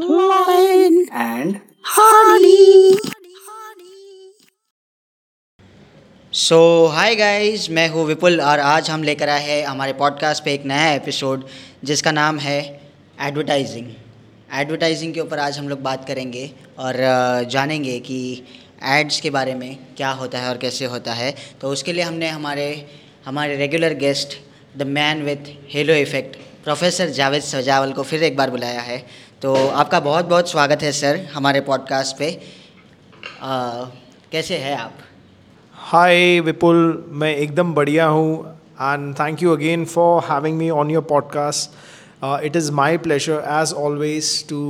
Lion and. So hi guys मैं हूँ विपुल और आज हम लेकर आए हैं हमारे पॉडकास्ट पे एक नया एपिसोड जिसका नाम है एडवर्टाइजिंग एडवर्टाइजिंग के ऊपर आज हम लोग बात करेंगे और जानेंगे कि एड्स के बारे में क्या होता है और कैसे होता है। तो उसके लिए हमने हमारे हमारे regular guest the man with halo effect professor Javed Sajawal को फिर एक बार बुलाया है। तो आपका बहुत बहुत स्वागत है सर हमारे पॉडकास्ट पे। आ, कैसे हैं आप? हाय विपुल मैं एकदम बढ़िया हूँ and thank you again for having me on your podcast it is my pleasure as always to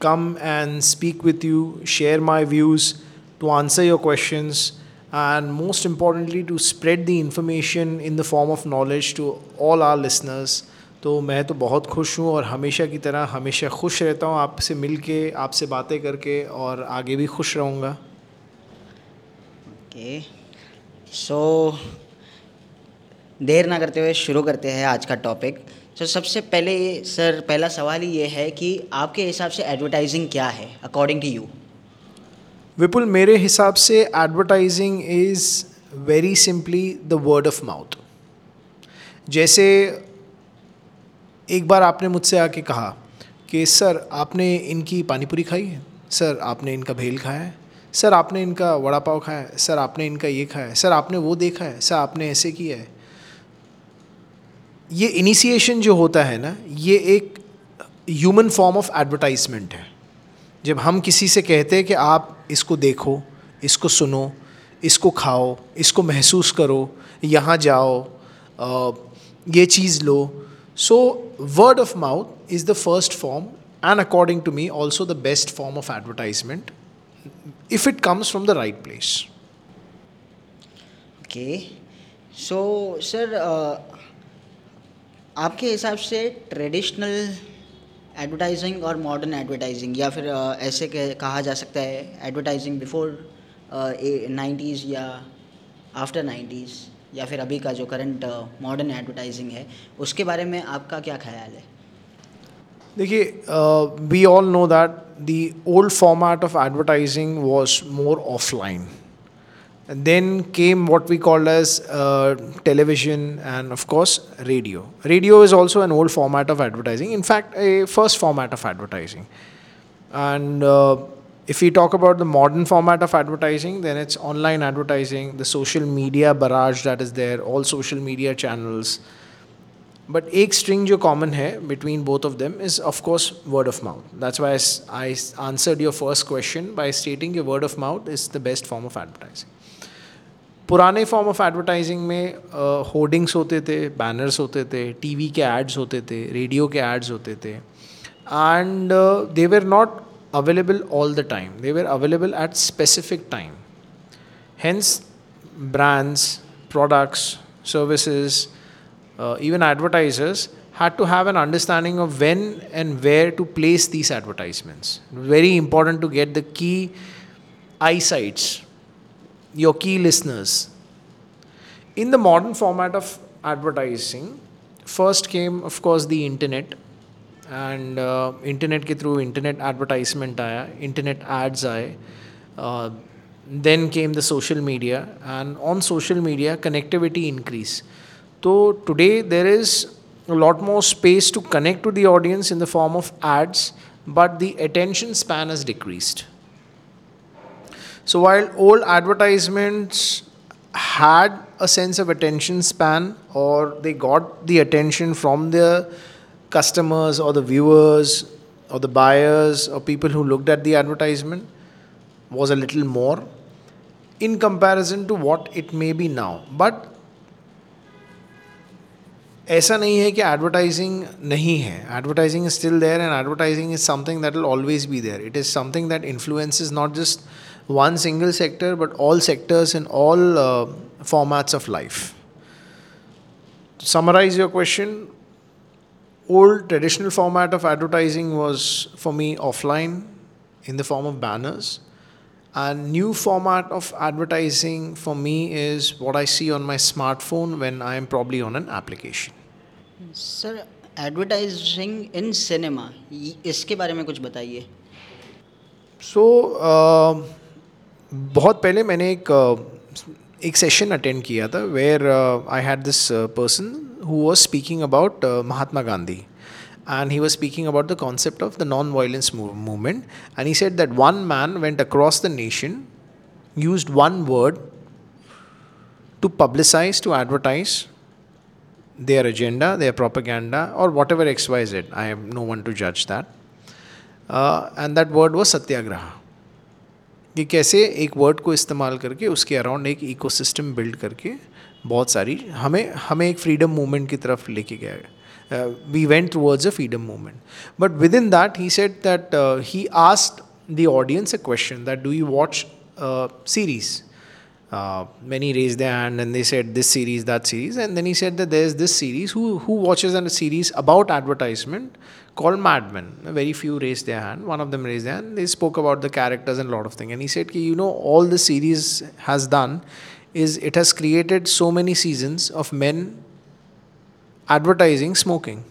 come and speak with you share my views to answer your questions and most importantly to spread the information in the form of knowledge to all our listeners तो मैं तो बहुत खुश हूँ और हमेशा की तरह हमेशा खुश रहता हूँ आपसे मिल के आपसे बातें करके और आगे भी खुश रहूँगा। ओके सो देर ना करते हुए शुरू करते हैं आज का टॉपिक तो सबसे पहले सर पहला सवाल ये है कि आपके हिसाब से एडवर्टाइजिंग क्या है अकॉर्डिंग टू यू विपुल मेरे हिसाब से advertising is very simply the word of mouth जैसे एक बार आपने मुझसे आके कहा कि, सर, आपने इनकी पानीपुरी खाई है? सर, आपने इनका भेल खाया है? सर, आपने इनका वड़ा पाव खाया है? सर, आपने इनका ये खाया है? सर, आपने वो देखा है? सर, आपने ऐसे किया है? ये इनिशिएशन जो होता है ना, ये एक ह्यूमन फॉर्म ऑफ़ एडवर्टाइजमेंट है। जब हम किसी से कहते हैं कि आप इसको देखो, इसको सुनो, इसको खाओ, इसको महसूस करो, यहाँ जाओ ये चीज़ लो so word of mouth is the first form and according to me also the best form of advertisement if it comes from the right place okay so sir आपके हिसाब से ट्रेडिशनल एडवर्टाइजिंग और मॉडर्न एडवर्टाइजिंग या फिर अ, ऐसे कह- कहा जा सकता है एडवर्टाइजिंग बिफोर नाइन्टीज़ या आफ्टर नाइन्टीज़ या फिर अभी का जो करंट मॉडर्न एडवर्टाइजिंग है, उसके बारे में आपका क्या ख्याल है? देखिए we all know that the old format of advertising was more offline then came what we call as television and of course radio radio is also an old format of advertising in fact a first format of advertising and if we talk about the modern format of advertising then it's online advertising the social media barrage that is there all social media channels but एक string जो common है between both of them is of course word of mouth. That's why I s- I s- answered your first question by stating your word of mouth is the best form of advertising. पुराने form of advertising में hoardings होते थे banners होते थे TV के ads होते थे radio के एड्स होते थे and they were not available all the time. They were available at specific time. Hence, brands, products, services, uh, even advertisers had to have an understanding of when and where to place these advertisements. Very important to get the key eyesights, your key listeners. In the modern format of advertising, first came, of course, the internet and internet के through internet advertisement आया internet ads आए then came the social media and on social media connectivity increase तो today there is lot more space to connect to the audience in the form of ads but the attention span is decrease so while old advertisements had a sense of attention span और they got the attention from the customers or the viewers or the buyers or people who looked at the advertisement was a little more in comparison to what it may be now but ऐसा नहीं है कि advertising नहीं है advertising is still there and advertising is something that will always be there it is something that influences not just one single sector but all sectors in all uh, formats of life to summarize your question old traditional format of advertising was for me offline in the form of banners and new format of advertising for me is what i see on my smartphone when i am probably on an application advertising in cinema इसके बारे में कुछ बताइए सो so, uh, बहुत पहले मैंने एक uh, एक सेशन अटेंड किया था where I had this person who was speaking about Mahatma Gandhi and he was speaking about the concept of the non-violence movement and he said that one man went across the nation used one word to publicize to advertise their agenda their propaganda or whatever xyz i have no one to judge that and that word was सत्याग्रह कि कैसे एक word को इस्तेमाल करके उसके around एक ecosystem build करके बहुत सारी हमें हमें एक फ्रीडम मूवमेंट की तरफ़ लेके गया we went towards a freedom movement but within that he said that he asked the audience a question that do you watch series uh, many raised their hand and they said this series, that series, and then he said that there's this series. Who who watches a series about advertisement called Mad Men? Very few raised their hand. One of them raised their hand. They spoke about the characters and a lot of things. And he said, you know, all the series has done is it has created so many seasons of men advertising smoking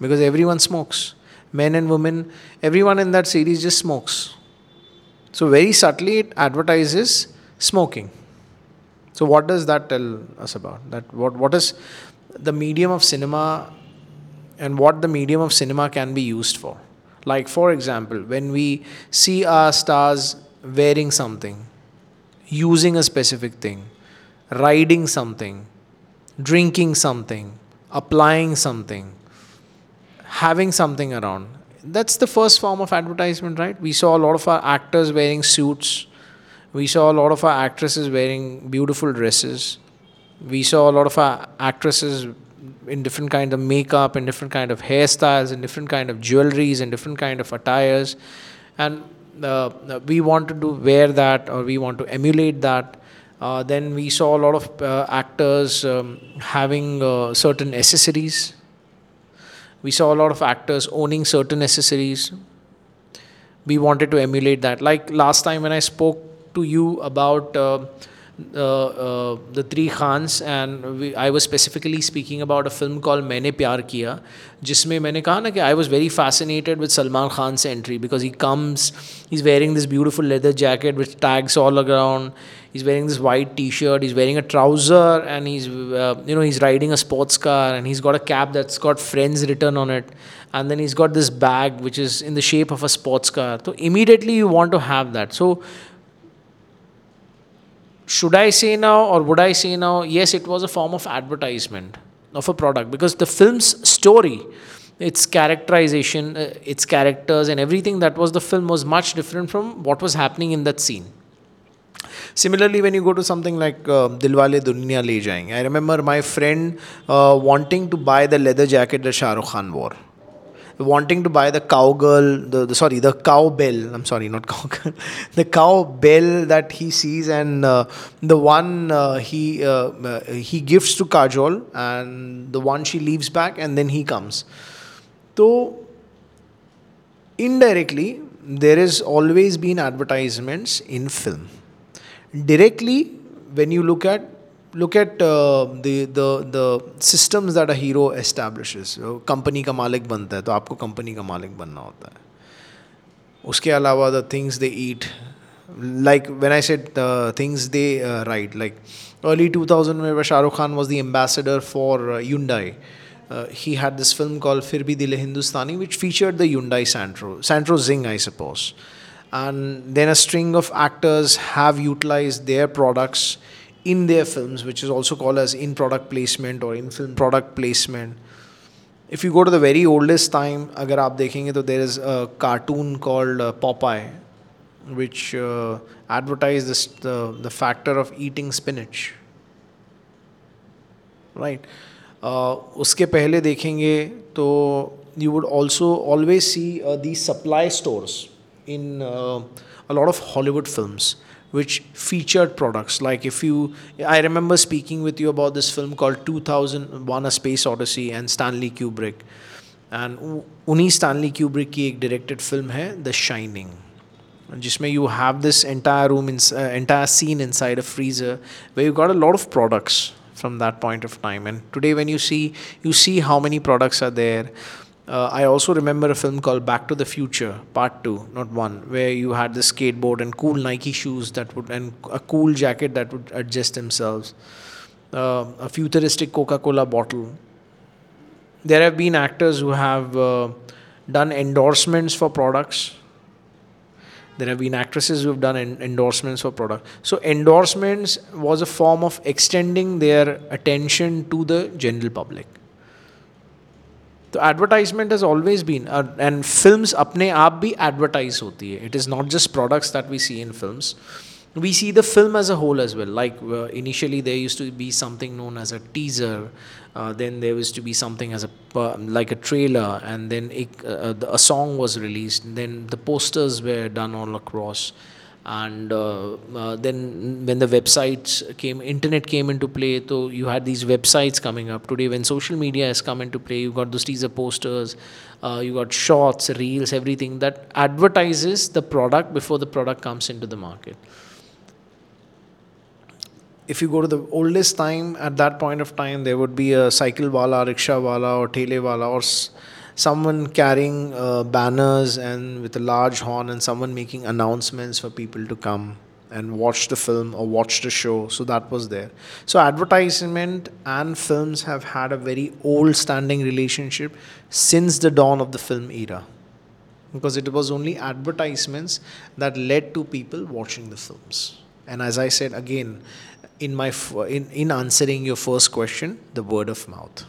because everyone smokes. Men and women, everyone in that series just smokes. So very subtly it advertises smoking so what does that tell us about? That what what is the medium of cinema and what the medium of cinema can be used for? Like for example, when we see our stars wearing something, using a specific thing, riding something, drinking something, applying something, having something around. That's the first form of advertisement, right? We saw a lot of our actors wearing suits we saw a lot of our actresses wearing beautiful dresses. We saw a lot of our actresses in different kind of makeup and different kind of hairstyles and different kind of jewelries and different kind of attires. And uh, we wanted to wear that or we want to emulate that. Uh, then we saw a lot of uh, actors um, having uh, certain accessories. We saw a lot of actors owning certain accessories. We wanted to emulate that. Like last time when i spoke to you about uh, uh, uh, the three Khans and we, I was specifically speaking about a film called Maine Pyar Kiya जिसमें मैंने कहा ना कि I was very fascinated with Salman Khan's entry because he comes he's wearing this beautiful leather jacket with tags all around he's wearing this white t-shirt he's wearing a trouser and he's uh, you know he's riding a sports car and he's got a cap that's got friends written on it and then he's got this bag which is in the shape of a sports car so immediately you want to have that so should I say now or would I say now, yes, it was a form of advertisement of a product because the film's story, its characterization, uh, its characters, and everything that was the film was much different from what was happening in that scene. Similarly, when you go to something like uh, Dilwale Dulhania Le Jayenge, I remember my friend uh, wanting to buy the leather jacket that Shah Rukh Khan wore wanting to buy the cowgirl, the, the sorry, the cowbell. I'm sorry, not cowgirl. the cowbell that he sees, and uh, the one uh, he uh, uh, he gifts to Kajol, and the one she leaves back, and then he comes. So indirectly, there has always been advertisements in film. Directly, when you look at look at uh, the the the systems that a hero establishes. Uh, company ka malik banta hai to aapko company ka malik banna hota hai uske alawa the things they eat like when i said the things they uh, write like early 2000 mein shahrukh khan was the ambassador for uh, hyundai. Uh, he had this film called "Phir Bhi Dil Hai Hindustani," which featured the Hyundai Santro, Santro Zing, I suppose. And then a string of actors have utilized their products in their films, which is also called as in product placement or in film product placement. If you go to the very oldest time, agar aap dekhenge, to there is a cartoon called uh, Popeye, which uh, advertised this, the, the factor of eating spinach. Right. Uh, उसके पहले देखेंगे तो you would also always see uh, these supply stores in uh, a lot of Hollywood films which featured products. Like if you, I remember speaking with you about this film called 2001: A Space Odyssey and Stanley Kubrick, and उन्हीं Stanley Kubrick की एक directed film है The Shining. जिसमें you have this entire room, in, uh, entire scene inside a freezer where you got a lot of products from that point of time. And today, when you see you see how many products are there. Uh, I also remember a film called Back to the Future, Part Two, not one, where you had the skateboard and cool Nike shoes that would and a cool jacket that would adjust themselves, uh, a futuristic Coca-Cola bottle. There have been actors who have uh, done endorsements for products there have been actresses who have done en- endorsements for products. so endorsements was a form of extending their attention to the general public तो advertisement has always been and films अपने आप भी advertise होती है it is not just products that we see in films we see the film as a whole as well. Like uh, initially, there used to be something known as a teaser, uh, then there used to be something as a uh, like a trailer, and then it, uh, a song was released. And then the posters were done all across, and uh, uh, then when the websites came, internet came into play. So you had these websites coming up today. When social media has come into play, you got those teaser posters, you got shots, reels, everything that advertises the product before the product comes into the market if you go to the oldest time, at that point of time, there would be a cycle wala, rickshaw wala, or tele wala, or someone carrying uh, banners and with a large horn, and someone making announcements for people to come and watch the film or watch the show. So that was there. So advertisement and films have had a very old standing relationship since the dawn of the film era. Because it was only advertisements that led to people watching the films. And as I said again, in my in, in answering your first question, the word of mouth.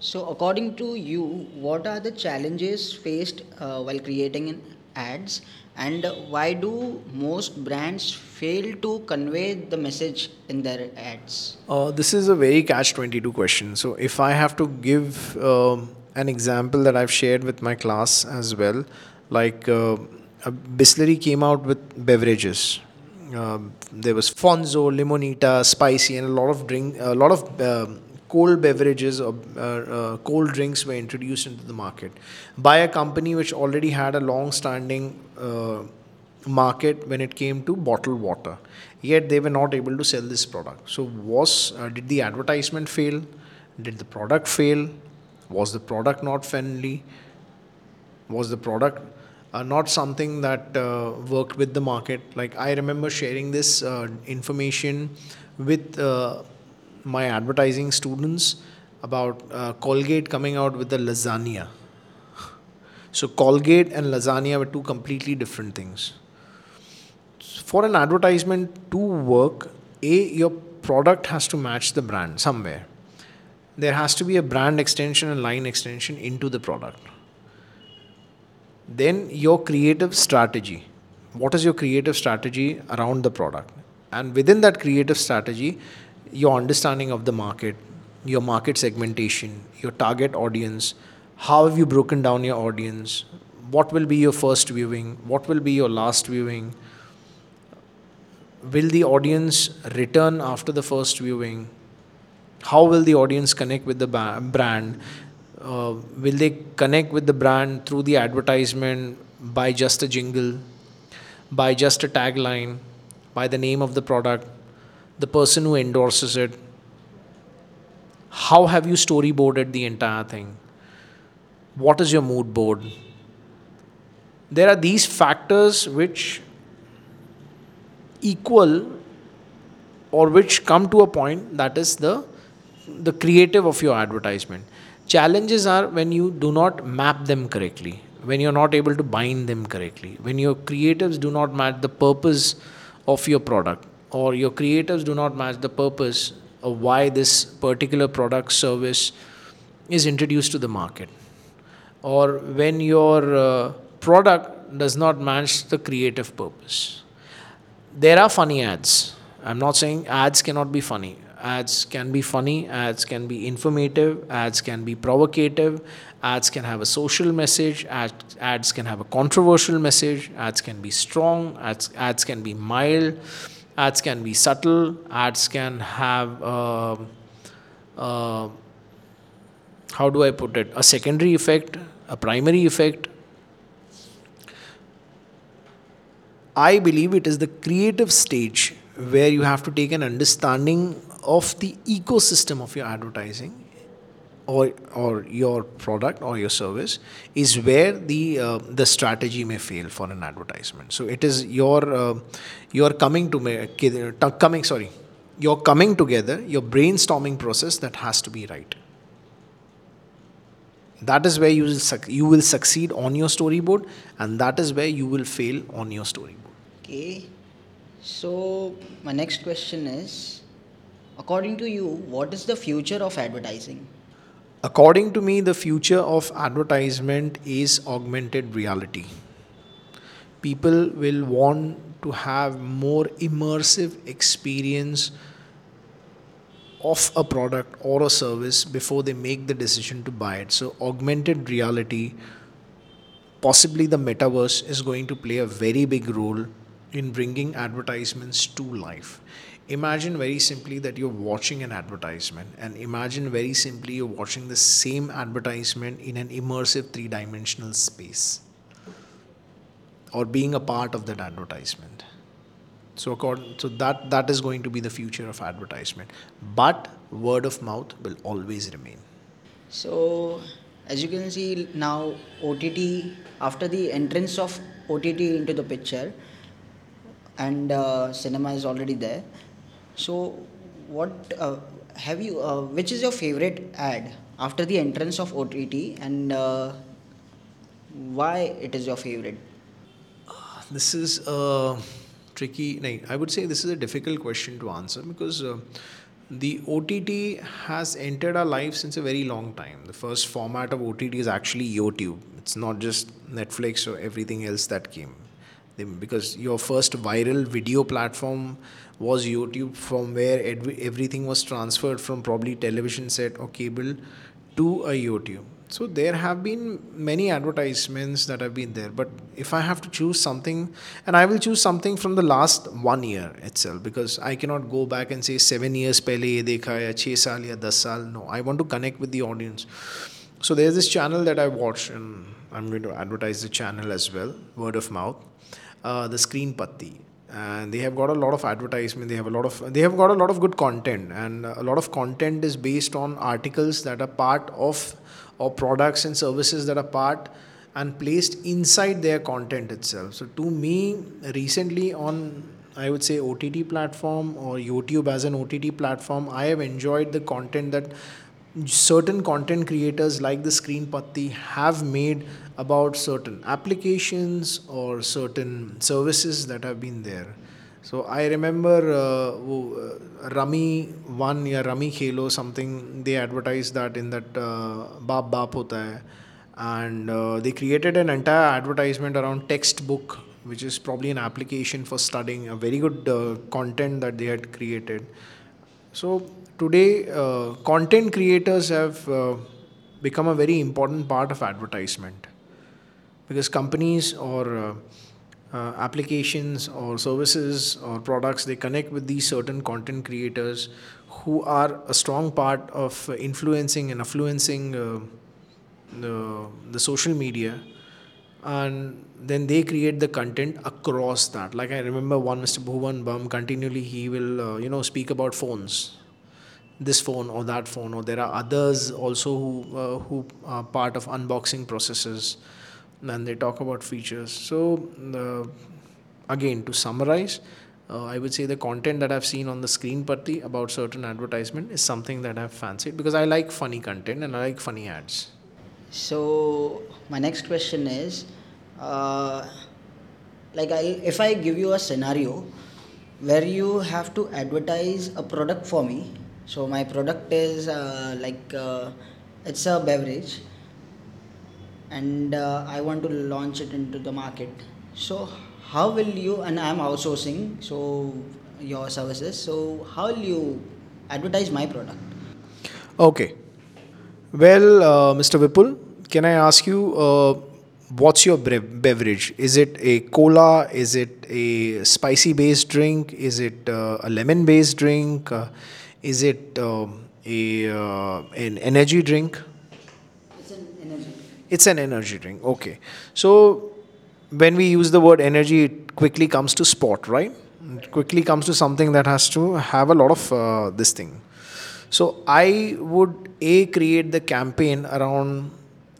So, according to you, what are the challenges faced uh, while creating ads, and why do most brands fail to convey the message in their ads? Uh, this is a very catch 22 question. So, if I have to give um, an example that I've shared with my class as well, like uh, Bisleri came out with beverages. Um there was Fonzo, Limonata, Spicy, and a lot of drink, a lot of um cold beverages or uh, uh, cold drinks were introduced into the market by a company which already had a long-standing uh, market when it came to bottled water. Yet they were not able to sell this product. So was uh, did the advertisement fail? Did the product fail? Was the product not friendly? Was the product uh, not something that uh, worked with the market? Like i remember sharing this uh, information with uh, my advertising students about uh, colgate coming out with the lasagna. So colgate and lasagna were two completely different things. For an advertisement to work a your product has to match the brand somewhere. There has to be a brand extension and line extension into the product. Then your creative strategy. What is your creative strategy around the product? And within that creative strategy your understanding of the market your market segmentation your target audience how have you broken down your audience what will be your first viewing what will be your last viewing will the audience return after the first viewing how will the audience connect with the brand uh, will they connect with the brand through the advertisement by just a jingle by just a tagline by the name of the product the person who endorses it. How have you storyboarded the entire thing? What is your mood board? There are these factors which equal or which come to a point that is the the creative of your advertisement. Challenges are when you do not map them correctly when you're not able to bind them correctly when your creatives do not match the purpose of your product or your creatives do not match the purpose of why this particular product service is introduced to the market. Or when your uh, product does not match the creative purpose. There are funny ads. I'm not saying ads cannot be funny. Ads can be funny ads can be informative ads can be provocative ads can have a social message ads, ads can have a controversial message ads can be strong ads, ads can be mild ads can be subtle. Ads can have uh, uh, how do i put it? A secondary effect a primary effect. I believe it is the creative stage where you have to take an understanding of the ecosystem of your advertising or or your product or your service is where the uh, the strategy may fail for an advertisement. So it is your uh, your coming to me coming sorry your coming together your brainstorming process that has to be right. That is where you will suc- you will succeed on your storyboard and that is where you will fail on your storyboard. Okay. So my next question is according to you what is the future of advertising according to me the future of advertisement is augmented reality people will want to have more immersive experience of a product or a service before they make the decision to buy it. So, augmented reality, possibly the metaverse, is going to play a very big role in bringing advertisements to life. Imagine very simply that you're watching an advertisement, and imagine very simply you're watching the same advertisement in an immersive three dimensional space or being a part of that advertisement so, according, so that that is going to be the future of advertisement. But word of mouth will always remain. So, as you can see now, OTT after the entrance of OTT into the picture, and uh, cinema is already there. So, what uh, have you? Uh, which is your favorite ad after the entrance of OTT, and uh, why it is your favorite? This is. Uh, tricky. I would say this is a difficult question to answer because uh, the OTT has entered our life since a very long time. The first format of OTT is actually YouTube. It's not just Netflix or everything else that came. Because your first viral video platform was YouTube, from where everything was transferred from probably television set or cable to a YouTube. So there have been many advertisements that have been there but if i have to choose something and i will choose something from the last one year itself because i cannot go back and say 7 years pehle ye dekha ya 6 saal ya 10 saal. No i want to connect with the audience. So there's this channel that i watch and i'm going to advertise the channel as well word of mouth uh, the screen patti. And they have got a lot of advertisement. They have a lot of they have got a lot of good content. And a lot of content is based on articles that are part of or products and services that are part and placed inside their content itself. So to me, recently on I would say OTT platform or YouTube as an OTT platform, I have enjoyed the content that certain content creators like the Screen Patti have made about certain applications or certain services that have been there. So I remember uh, uh, Rummy One या Rummy Khelo something they advertised that in that uh, Baap Hota Hai and uh, they created an entire advertisement around Testbook which is probably an application for studying a very good uh, content that they had created. So today uh, content creators have uh, become a very important part of advertisement. Because companies or uh, uh, applications or services or products they connect with these certain content creators who are a strong part of influencing and influencing uh, the, the social media. And then they create the content across that. Like i remember one mr bhuvan bam continually he will uh, you know speak about phones this phone or that phone or there are others also who uh, who are part of unboxing processes and they talk about features. So, uh, again, to summarize, uh, I would say the content that I've seen on the screen patti about certain advertisement is something that I've fancied because I like funny content and I like funny ads. So, my next question is uh, like, I, if I give you a scenario where you have to advertise a product for me, so my product is uh, like uh, it's a beverage and uh, I want to launch it into the market. So how will you and I'm outsourcing so your services. So how will you advertise my product? Okay. Well, uh, Mr. Vipul, can I ask you uh, what's your beverage? Is it a cola? Is it a spicy based drink? Is it uh, a lemon based drink? Uh, is it um, a uh, an energy drink? It's an energy drink. Okay. So when we use the word energy, it quickly comes to sport, right? It quickly comes to something that has to have a lot of uh, this thing. So I would a create the campaign around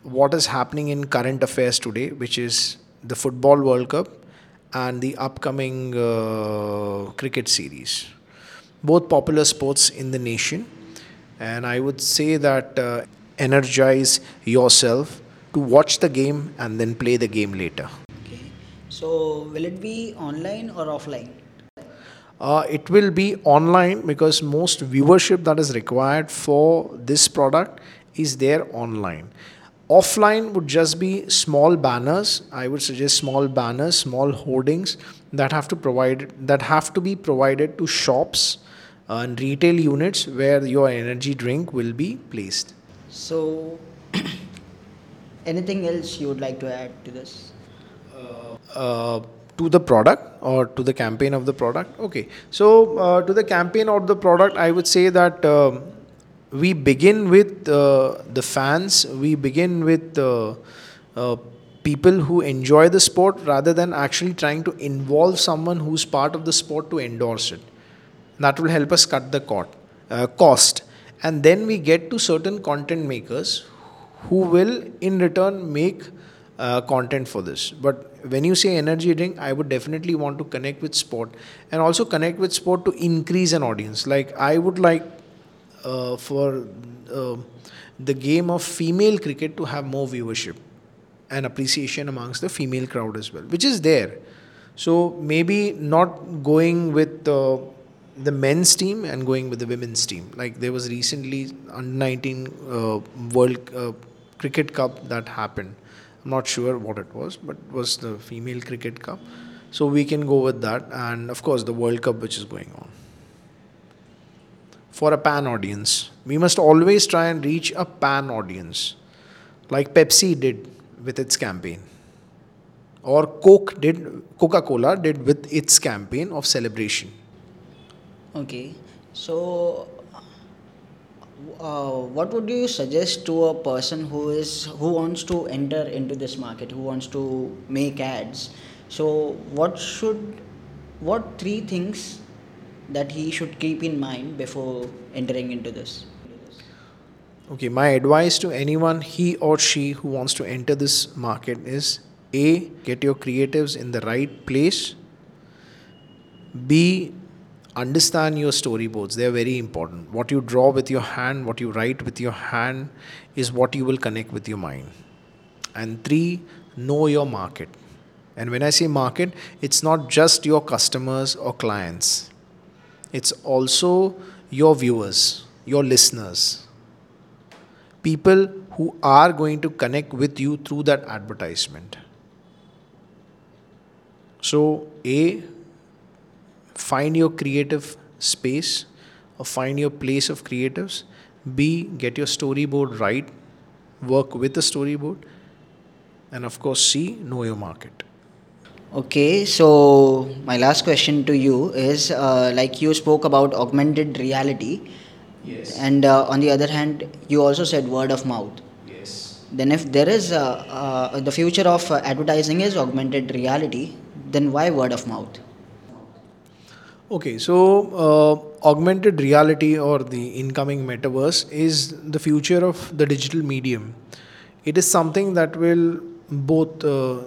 what is happening in current affairs today, which is the football World Cup and the upcoming uh, cricket series, both popular sports in the nation. And I would say that uh, energize yourself to watch the game and then play the game later. Okay. So will it be online or offline? Uh, it will be online because most viewership that is required for this product is there online. Offline would just be small banners. I would suggest small banners, small hoardings that have to provide that have to be provided to shops and retail units where your energy drink will be placed. So anything else you would like to add to this? Uh, to the product or to the campaign of the product okay so uh, to the campaign of the product i would say that um, we begin with uh, the fans we begin with uh, uh, people who enjoy the sport rather than actually trying to involve someone who's part of the sport to endorse it that will help us cut the cost, uh, cost. And then we get to certain content makers who will in return make uh, content for this. But when you say energy drink i would definitely want to connect with sport and also connect with sport to increase an audience. Like i would like uh, for uh, the game of female cricket to have more viewership and appreciation amongst the female crowd as well which is there. So maybe not going with uh, the men's team and going with the women's team like there was recently under 19 uh, world uh, cricket cup that happened I'm not sure what it was, but it was the female cricket cup. So we can go with that, and of course the World Cup which is going on. For a pan audience, we must always try and reach a pan audience, like Pepsi did with its campaign, or Coke did, Coca-Cola did with its campaign of celebration. Okay. So uh, what would you suggest to a person who is who wants to enter into this market who wants to make ads? So what should what three things that he should keep in mind before entering into this? Okay my advice to anyone he or she who wants to enter this market is a get your creatives in the right place. B understand your storyboards. They are very important. What you draw with your hand what you write with your hand is what you will connect with your mind. And three know your market. And when i say market it's not just your customers or clients. It's also your viewers your listeners. People who are going to connect with you through that advertisement. So a find your creative space or find your place of creatives. B, get your storyboard right, work with the storyboard. And of course, C, know your market. Okay, so my last question to you is uh, like you spoke about augmented reality. Yes. And uh, on the other hand, you also said word of mouth. Yes. Then, if there is uh, uh, the future of uh, advertising is augmented reality, then why word of mouth? Okay, so uh, augmented reality or the incoming metaverse is the future of the digital medium. It is something that will both uh,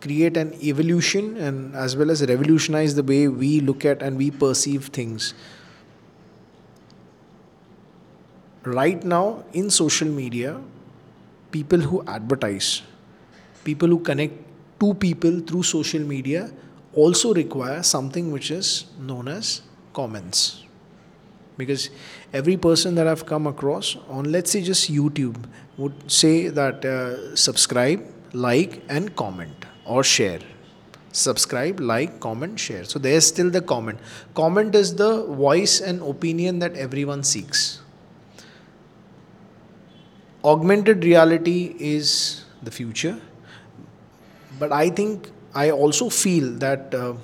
create an evolution and as well as revolutionize the way we look at and we perceive things. Right now, in social media, people who advertise, people who connect to people through social media also require something which is known as comments. Because every person that i've come across on let's say just youtube would say that uh, subscribe like and comment or share. Subscribe like comment share. So there's still the comment. Comment is the voice and opinion that everyone seeks. Augmented reality is the future. But i think I also feel that uh,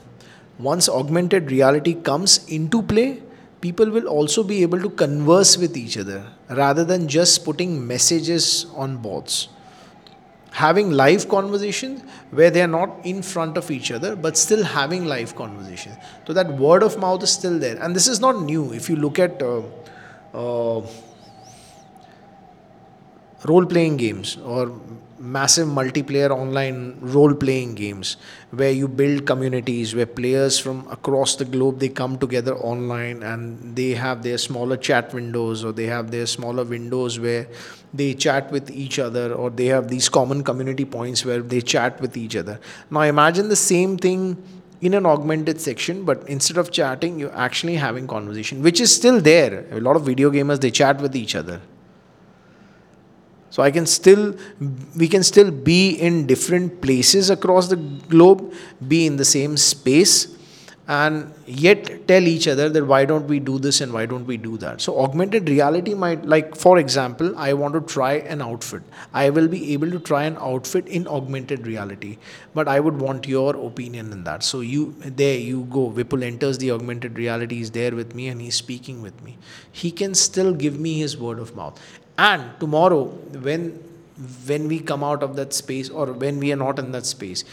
once augmented reality comes into play, people will also be able to converse with each other rather than just putting messages on boards. having live conversations where they are not in front of each other but still having live conversations. So that word of mouth is still there. And this is not new. If you look at uh, uh, role playing games or massive multiplayer online role playing games where you build communities where players from across the globe they come together online and they have their smaller chat windows or they have their smaller windows where they chat with each other or they have these common community points where they chat with each other. Now imagine the same thing in an augmented section but instead of chatting you're actually having conversation which is still there. A lot of video gamers they chat with each other so I can still, we can still be in different places across the globe, be in the same space, and yet tell each other that why don't we do this and why don't we do that. So augmented reality might, like for example, I want to try an outfit. I will be able to try an outfit in augmented reality, but I would want your opinion in that. So you, there you go. Vipul enters the augmented reality. He's there with me and he's speaking with me. He can still give me his word of mouth and tomorrow when when we come out of that space or when we are not in that space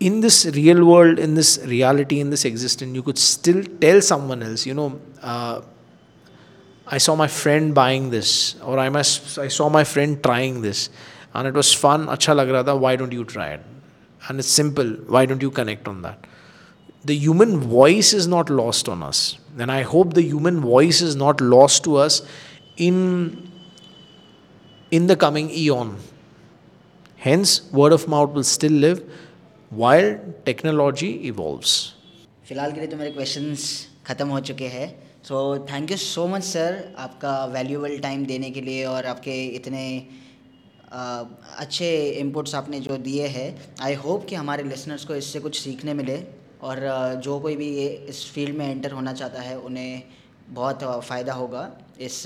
in this real world in this reality in this existence you could still tell someone else you know uh, i saw my friend buying this or I, must, I saw my friend trying this and it was fun acha lag raha tha, why don't you try it? And it's simple why don't you connect on that? The human voice is not lost on us and i hope the human voice is not lost to us in in the coming eon. Hence, word of mouth will still live while technology evolves. फ़िलहाल के लिए तो मेरे questions ख़त्म हो चुके हैं so thank you so much sir आपका वैल्यूबल टाइम देने के लिए और आपके इतने आ, अच्छे इनपुट्स आपने जो दिए हैं आई होप कि हमारे लिसनर्स को इससे कुछ सीखने मिले और जो कोई भी ये इस फ़ील्ड में एंटर होना चाहता है उन्हें बहुत फ़ायदा होगा इस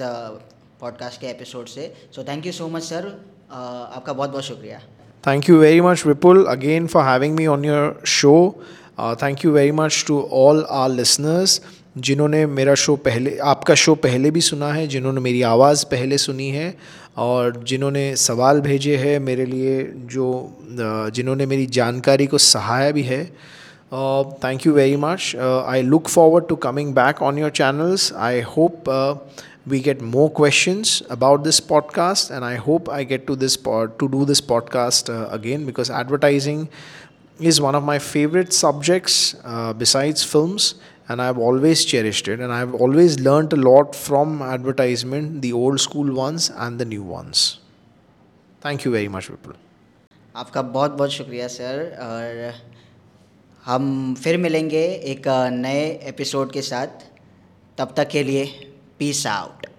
पॉडकास्ट के एपिसोड से। So thank you so much sir आपका बहुत बहुत शुक्रिया। Thank you very much Vipul again for having me on your show thank you very much to all our listeners जिन्होंने मेरा शो पहले आपका शो पहले भी सुना है जिन्होंने मेरी आवाज़ पहले सुनी है और जिन्होंने सवाल भेजे हैं मेरे लिए जो जिन्होंने मेरी जानकारी को सहाया भी है। Thank you very much I look look to coming back on your channels I uh, we get more questions about this podcast, and I hope I get to this pod, to do this podcast uh, again because advertising is one of my favorite subjects uh, besides films and I've always cherished it and I've always learned a lot from advertisement the old school ones and the new ones thank you very much Vipul आपका बहुत बहुत शुक्रिया sir और हम फिर मिलेंगे एक नए एपिसोड के साथ तब तक के लिए Peace out.